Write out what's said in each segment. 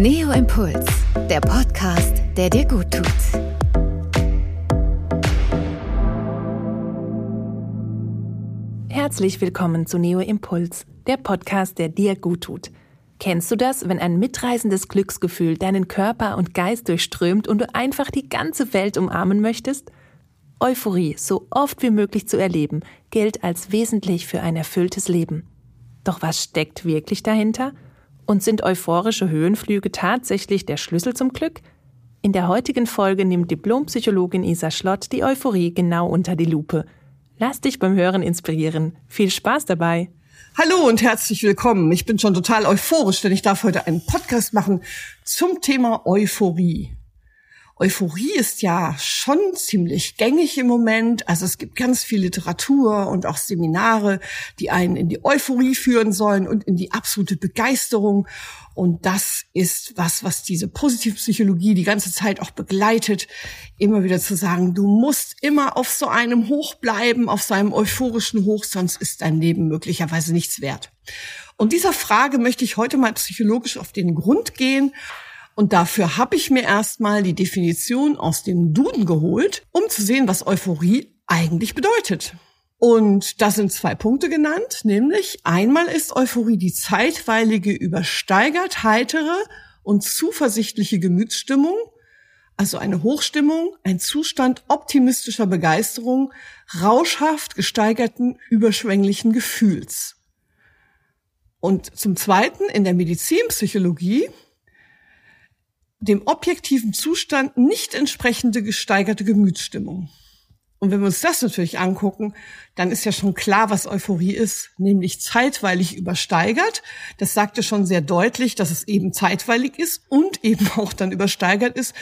Neo Impuls, der Podcast, der dir gut tut. Herzlich willkommen zu Neo Impuls, der Podcast, der dir gut tut. Kennst du das, wenn ein mitreißendes Glücksgefühl deinen Körper und Geist durchströmt und du einfach die ganze Welt umarmen möchtest? Euphorie so oft wie möglich zu erleben, gilt als wesentlich für ein erfülltes Leben. Doch was steckt wirklich dahinter? Und sind euphorische Höhenflüge tatsächlich der Schlüssel zum Glück? In der heutigen Folge nimmt Diplompsychologin Isa Schlott die Euphorie genau unter die Lupe. Lass dich beim Hören inspirieren. Viel Spaß dabei! Hallo und herzlich willkommen. Ich bin schon total euphorisch, denn ich darf heute einen Podcast machen zum Thema Euphorie. Euphorie ist ja schon ziemlich gängig im Moment. Also es gibt ganz viel Literatur und auch Seminare, die einen in die Euphorie führen sollen und in die absolute Begeisterung. Und das ist was, was diese Positivpsychologie die ganze Zeit auch begleitet. Immer wieder zu sagen, du musst immer auf so einem Hoch bleiben, auf so einem euphorischen Hoch, sonst ist dein Leben möglicherweise nichts wert. Und dieser Frage möchte ich heute mal psychologisch auf den Grund gehen und dafür habe ich mir erstmal die Definition aus dem Duden geholt, um zu sehen, was Euphorie eigentlich bedeutet. Und da sind zwei Punkte genannt, nämlich einmal ist Euphorie die zeitweilige, übersteigert heitere und zuversichtliche Gemütsstimmung, also eine Hochstimmung, ein Zustand optimistischer Begeisterung, rauschhaft gesteigerten, überschwänglichen Gefühls. Und zum Zweiten in der Medizinpsychologie dem objektiven Zustand nicht entsprechende gesteigerte Gemütsstimmung. Und wenn wir uns das natürlich angucken, dann ist ja schon klar, was Euphorie ist, nämlich zeitweilig übersteigert. Das sagte schon sehr deutlich, dass es eben zeitweilig ist und eben auch dann übersteigert ist.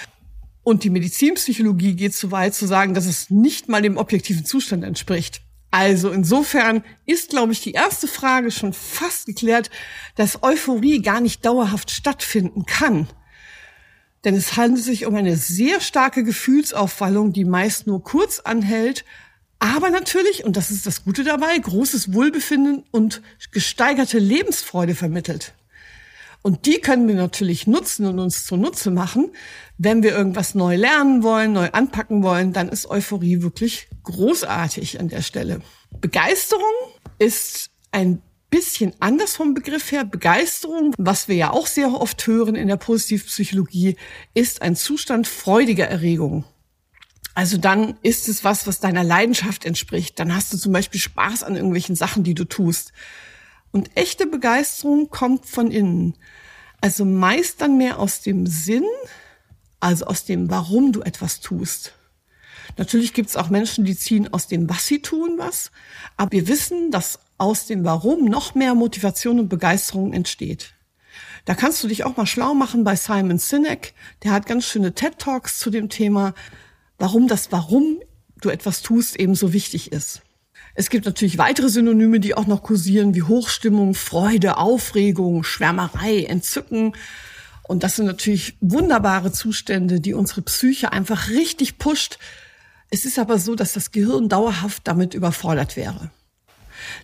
Und die Medizinpsychologie geht so weit zu sagen, dass es nicht mal dem objektiven Zustand entspricht. Also insofern ist, glaube ich, die erste Frage schon fast geklärt, dass Euphorie gar nicht dauerhaft stattfinden kann denn es handelt sich um eine sehr starke Gefühlsaufwallung, die meist nur kurz anhält, aber natürlich, und das ist das Gute dabei, großes Wohlbefinden und gesteigerte Lebensfreude vermittelt. Und die können wir natürlich nutzen und uns zunutze machen. Wenn wir irgendwas neu lernen wollen, neu anpacken wollen, dann ist Euphorie wirklich großartig an der Stelle. Begeisterung ist ein bisschen anders vom Begriff her. Begeisterung, was wir ja auch sehr oft hören in der Positivpsychologie, ist ein Zustand freudiger Erregung. Also dann ist es was, was deiner Leidenschaft entspricht. Dann hast du zum Beispiel Spaß an irgendwelchen Sachen, die du tust. Und echte Begeisterung kommt von innen. Also meist dann mehr aus dem Sinn, also aus dem, warum du etwas tust. Natürlich gibt es auch Menschen, die ziehen aus dem, was sie tun, was. Aber wir wissen, dass aus dem Warum noch mehr Motivation und Begeisterung entsteht. Da kannst du dich auch mal schlau machen bei Simon Sinek. Der hat ganz schöne TED Talks zu dem Thema, warum das Warum du etwas tust eben so wichtig ist. Es gibt natürlich weitere Synonyme, die auch noch kursieren, wie Hochstimmung, Freude, Aufregung, Schwärmerei, Entzücken. Und das sind natürlich wunderbare Zustände, die unsere Psyche einfach richtig pusht. Es ist aber so, dass das Gehirn dauerhaft damit überfordert wäre.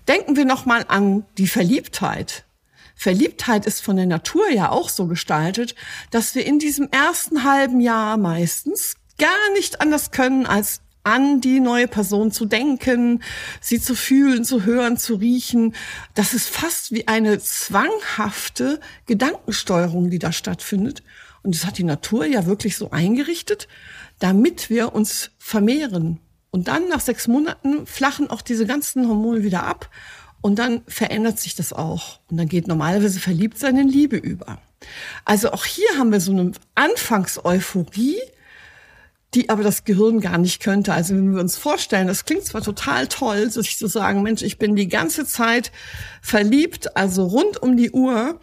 Denken wir noch mal an die Verliebtheit. Verliebtheit ist von der Natur ja auch so gestaltet, dass wir in diesem ersten halben Jahr meistens gar nicht anders können, als an die neue Person zu denken, sie zu fühlen, zu hören, zu riechen. Das ist fast wie eine zwanghafte Gedankensteuerung, die da stattfindet. Und das hat die Natur ja wirklich so eingerichtet, damit wir uns vermehren, und dann nach sechs Monaten flachen auch diese ganzen Hormone wieder ab und dann verändert sich das auch. Und dann geht normalerweise verliebt sein in Liebe über. Also auch hier haben wir so eine Anfangseuphorie, die aber das Gehirn gar nicht könnte. Also wenn wir uns vorstellen, das klingt zwar total toll, sich zu sagen, Mensch, ich bin die ganze Zeit verliebt, also rund um die Uhr,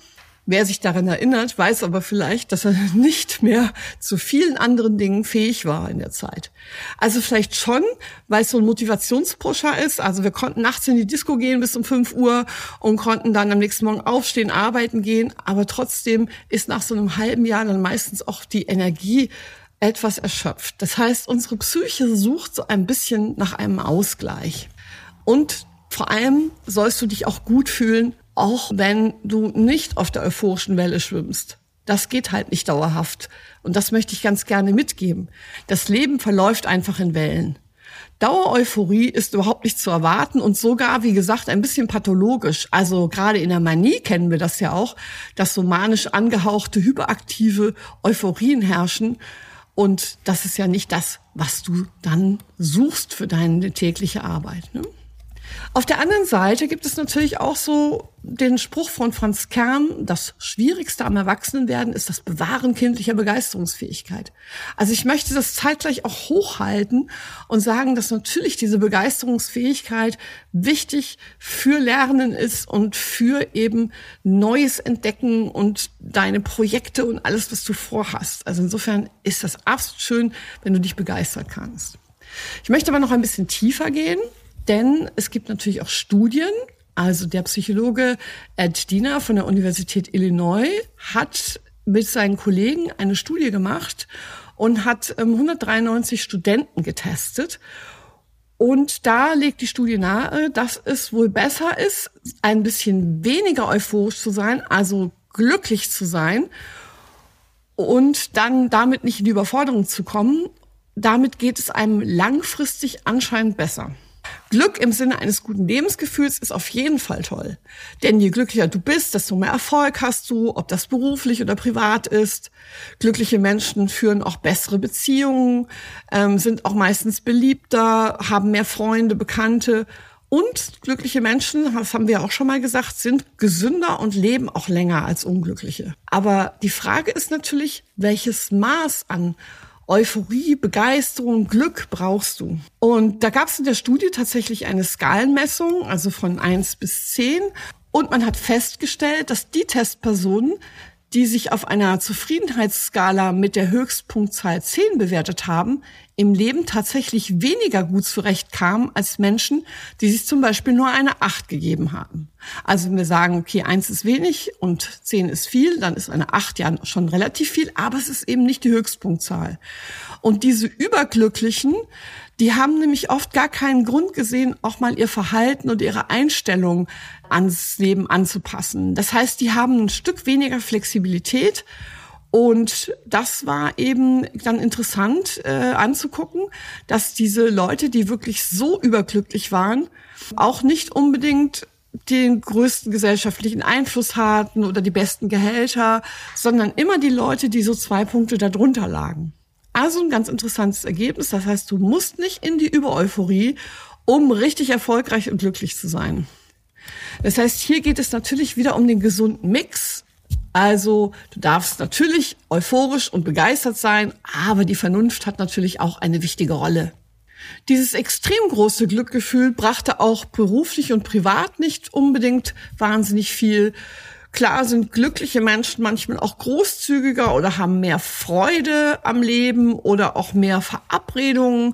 Wer sich daran erinnert, weiß aber vielleicht, dass er nicht mehr zu vielen anderen Dingen fähig war in der Zeit. Also vielleicht schon, weil es so ein Motivationspusher ist. Also wir konnten nachts in die Disco gehen bis um 5 Uhr und konnten dann am nächsten Morgen aufstehen, arbeiten gehen. Aber trotzdem ist nach so einem halben Jahr dann meistens auch die Energie etwas erschöpft. Das heißt, unsere Psyche sucht so ein bisschen nach einem Ausgleich. Und vor allem sollst du dich auch gut fühlen, auch wenn du nicht auf der euphorischen Welle schwimmst. das geht halt nicht dauerhaft. Und das möchte ich ganz gerne mitgeben. Das Leben verläuft einfach in Wellen. Dauereuphorie ist überhaupt nicht zu erwarten und sogar, wie gesagt, ein bisschen pathologisch. Also gerade in der Manie kennen wir das ja auch, dass so manisch angehauchte, hyperaktive Euphorien herrschen. Und das ist ja nicht das, was du dann suchst für deine tägliche Arbeit. Ne? Auf der anderen Seite gibt es natürlich auch so den Spruch von Franz Kern, das Schwierigste am Erwachsenenwerden ist das Bewahren kindlicher Begeisterungsfähigkeit. Also ich möchte das zeitgleich auch hochhalten und sagen, dass natürlich diese Begeisterungsfähigkeit wichtig für Lernen ist und für eben Neues entdecken und deine Projekte und alles, was du vorhast. Also insofern ist das absolut schön, wenn du dich begeistern kannst. Ich möchte aber noch ein bisschen tiefer gehen denn es gibt natürlich auch Studien. Also der Psychologe Ed Diener von der Universität Illinois hat mit seinen Kollegen eine Studie gemacht und hat 193 ähm, Studenten getestet. Und da legt die Studie nahe, dass es wohl besser ist, ein bisschen weniger euphorisch zu sein, also glücklich zu sein und dann damit nicht in die Überforderung zu kommen. Damit geht es einem langfristig anscheinend besser. Glück im Sinne eines guten Lebensgefühls ist auf jeden Fall toll. Denn je glücklicher du bist, desto mehr Erfolg hast du, ob das beruflich oder privat ist. Glückliche Menschen führen auch bessere Beziehungen, ähm, sind auch meistens beliebter, haben mehr Freunde, Bekannte. Und glückliche Menschen, das haben wir auch schon mal gesagt, sind gesünder und leben auch länger als unglückliche. Aber die Frage ist natürlich, welches Maß an Euphorie, Begeisterung, Glück brauchst du. Und da gab es in der Studie tatsächlich eine Skalenmessung, also von eins bis zehn. Und man hat festgestellt, dass die Testpersonen, die sich auf einer Zufriedenheitsskala mit der Höchstpunktzahl 10 bewertet haben, im Leben tatsächlich weniger gut zurechtkamen als Menschen, die sich zum Beispiel nur eine 8 gegeben haben. Also wenn wir sagen, okay, 1 ist wenig und 10 ist viel, dann ist eine 8 ja schon relativ viel, aber es ist eben nicht die Höchstpunktzahl. Und diese Überglücklichen, die haben nämlich oft gar keinen Grund gesehen, auch mal ihr Verhalten und ihre Einstellung ans Leben anzupassen. Das heißt, die haben ein Stück weniger Flexibilität und das war eben dann interessant äh, anzugucken, dass diese Leute, die wirklich so überglücklich waren, auch nicht unbedingt den größten gesellschaftlichen Einfluss hatten oder die besten Gehälter, sondern immer die Leute, die so zwei Punkte darunter lagen. Also ein ganz interessantes Ergebnis. Das heißt, du musst nicht in die Übereuphorie, um richtig erfolgreich und glücklich zu sein. Das heißt, hier geht es natürlich wieder um den gesunden Mix. Also du darfst natürlich euphorisch und begeistert sein, aber die Vernunft hat natürlich auch eine wichtige Rolle. Dieses extrem große Glückgefühl brachte auch beruflich und privat nicht unbedingt wahnsinnig viel. Klar sind glückliche Menschen manchmal auch großzügiger oder haben mehr Freude am Leben oder auch mehr Verabredungen.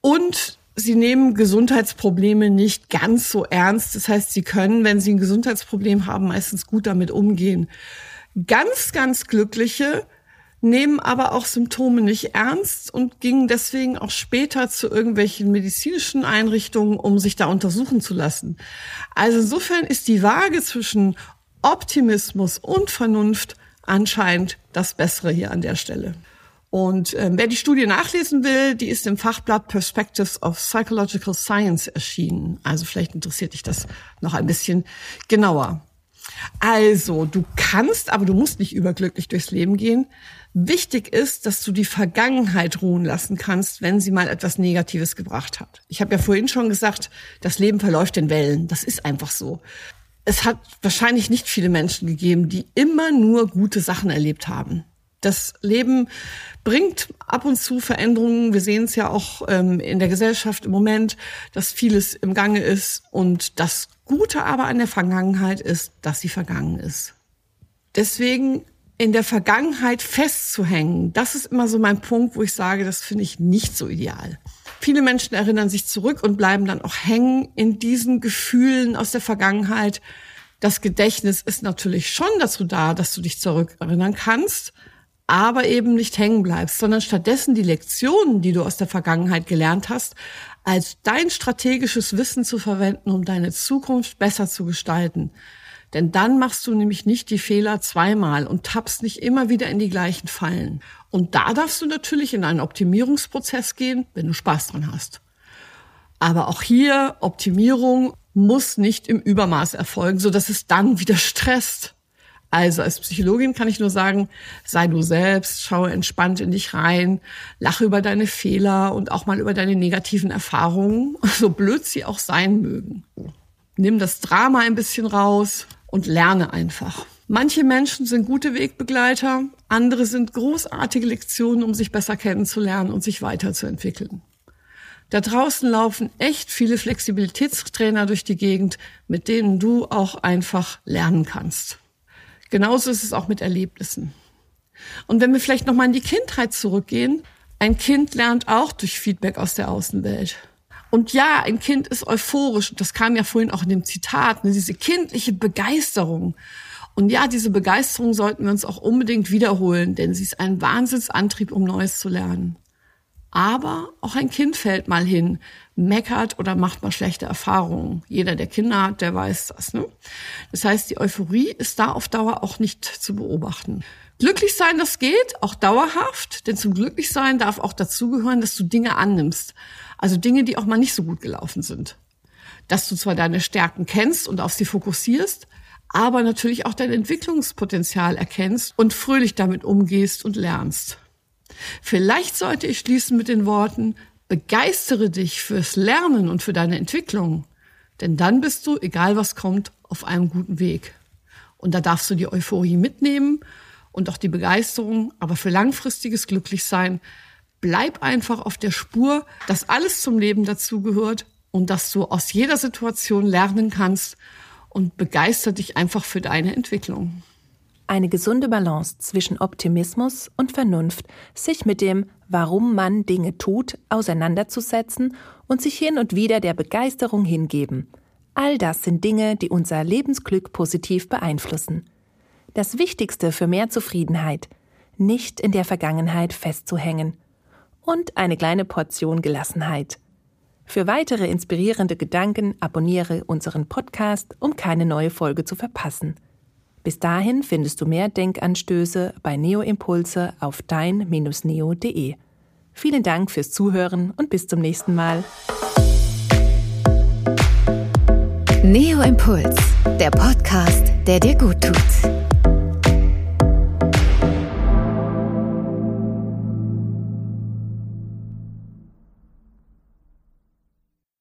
Und sie nehmen Gesundheitsprobleme nicht ganz so ernst. Das heißt, sie können, wenn sie ein Gesundheitsproblem haben, meistens gut damit umgehen. Ganz, ganz glückliche nehmen aber auch Symptome nicht ernst und gingen deswegen auch später zu irgendwelchen medizinischen Einrichtungen, um sich da untersuchen zu lassen. Also insofern ist die Waage zwischen Optimismus und Vernunft anscheinend das Bessere hier an der Stelle. Und ähm, wer die Studie nachlesen will, die ist im Fachblatt Perspectives of Psychological Science erschienen. Also vielleicht interessiert dich das noch ein bisschen genauer. Also, du kannst, aber du musst nicht überglücklich durchs Leben gehen. Wichtig ist, dass du die Vergangenheit ruhen lassen kannst, wenn sie mal etwas Negatives gebracht hat. Ich habe ja vorhin schon gesagt, das Leben verläuft in Wellen. Das ist einfach so. Es hat wahrscheinlich nicht viele Menschen gegeben, die immer nur gute Sachen erlebt haben. Das Leben bringt ab und zu Veränderungen. Wir sehen es ja auch ähm, in der Gesellschaft im Moment, dass vieles im Gange ist. Und das Gute aber an der Vergangenheit ist, dass sie vergangen ist. Deswegen in der Vergangenheit festzuhängen, das ist immer so mein Punkt, wo ich sage, das finde ich nicht so ideal. Viele Menschen erinnern sich zurück und bleiben dann auch hängen in diesen Gefühlen aus der Vergangenheit. Das Gedächtnis ist natürlich schon dazu da, dass du dich zurückerinnern kannst aber eben nicht hängen bleibst, sondern stattdessen die Lektionen, die du aus der Vergangenheit gelernt hast, als dein strategisches Wissen zu verwenden, um deine Zukunft besser zu gestalten. Denn dann machst du nämlich nicht die Fehler zweimal und tappst nicht immer wieder in die gleichen Fallen. Und da darfst du natürlich in einen Optimierungsprozess gehen, wenn du Spaß dran hast. Aber auch hier Optimierung muss nicht im Übermaß erfolgen, so dass es dann wieder stresst. Also als Psychologin kann ich nur sagen, sei du selbst, schaue entspannt in dich rein, lache über deine Fehler und auch mal über deine negativen Erfahrungen, so blöd sie auch sein mögen. Nimm das Drama ein bisschen raus und lerne einfach. Manche Menschen sind gute Wegbegleiter, andere sind großartige Lektionen, um sich besser kennenzulernen und sich weiterzuentwickeln. Da draußen laufen echt viele Flexibilitätstrainer durch die Gegend, mit denen du auch einfach lernen kannst. Genauso ist es auch mit Erlebnissen. Und wenn wir vielleicht noch mal in die Kindheit zurückgehen, ein Kind lernt auch durch Feedback aus der Außenwelt. Und ja, ein Kind ist euphorisch. Das kam ja vorhin auch in dem Zitat, ne, diese kindliche Begeisterung. Und ja, diese Begeisterung sollten wir uns auch unbedingt wiederholen, denn sie ist ein Wahnsinnsantrieb, um Neues zu lernen. Aber auch ein Kind fällt mal hin, meckert oder macht mal schlechte Erfahrungen. Jeder, der Kinder hat, der weiß das. Ne? Das heißt, die Euphorie ist da auf Dauer auch nicht zu beobachten. Glücklich sein, das geht, auch dauerhaft, denn zum Glücklichsein darf auch dazugehören, dass du Dinge annimmst. Also Dinge, die auch mal nicht so gut gelaufen sind. Dass du zwar deine Stärken kennst und auf sie fokussierst, aber natürlich auch dein Entwicklungspotenzial erkennst und fröhlich damit umgehst und lernst. Vielleicht sollte ich schließen mit den Worten, begeistere dich fürs Lernen und für deine Entwicklung, denn dann bist du, egal was kommt, auf einem guten Weg. Und da darfst du die Euphorie mitnehmen und auch die Begeisterung, aber für langfristiges Glücklichsein bleib einfach auf der Spur, dass alles zum Leben dazugehört und dass du aus jeder Situation lernen kannst und begeister dich einfach für deine Entwicklung eine gesunde Balance zwischen Optimismus und Vernunft, sich mit dem, warum man Dinge tut, auseinanderzusetzen und sich hin und wieder der Begeisterung hingeben. All das sind Dinge, die unser Lebensglück positiv beeinflussen. Das Wichtigste für mehr Zufriedenheit, nicht in der Vergangenheit festzuhängen. Und eine kleine Portion Gelassenheit. Für weitere inspirierende Gedanken abonniere unseren Podcast, um keine neue Folge zu verpassen. Bis dahin findest du mehr Denkanstöße bei Neo Impulse auf dein-neo.de. Vielen Dank fürs Zuhören und bis zum nächsten Mal. Neo Impuls, der Podcast, der dir gut tut.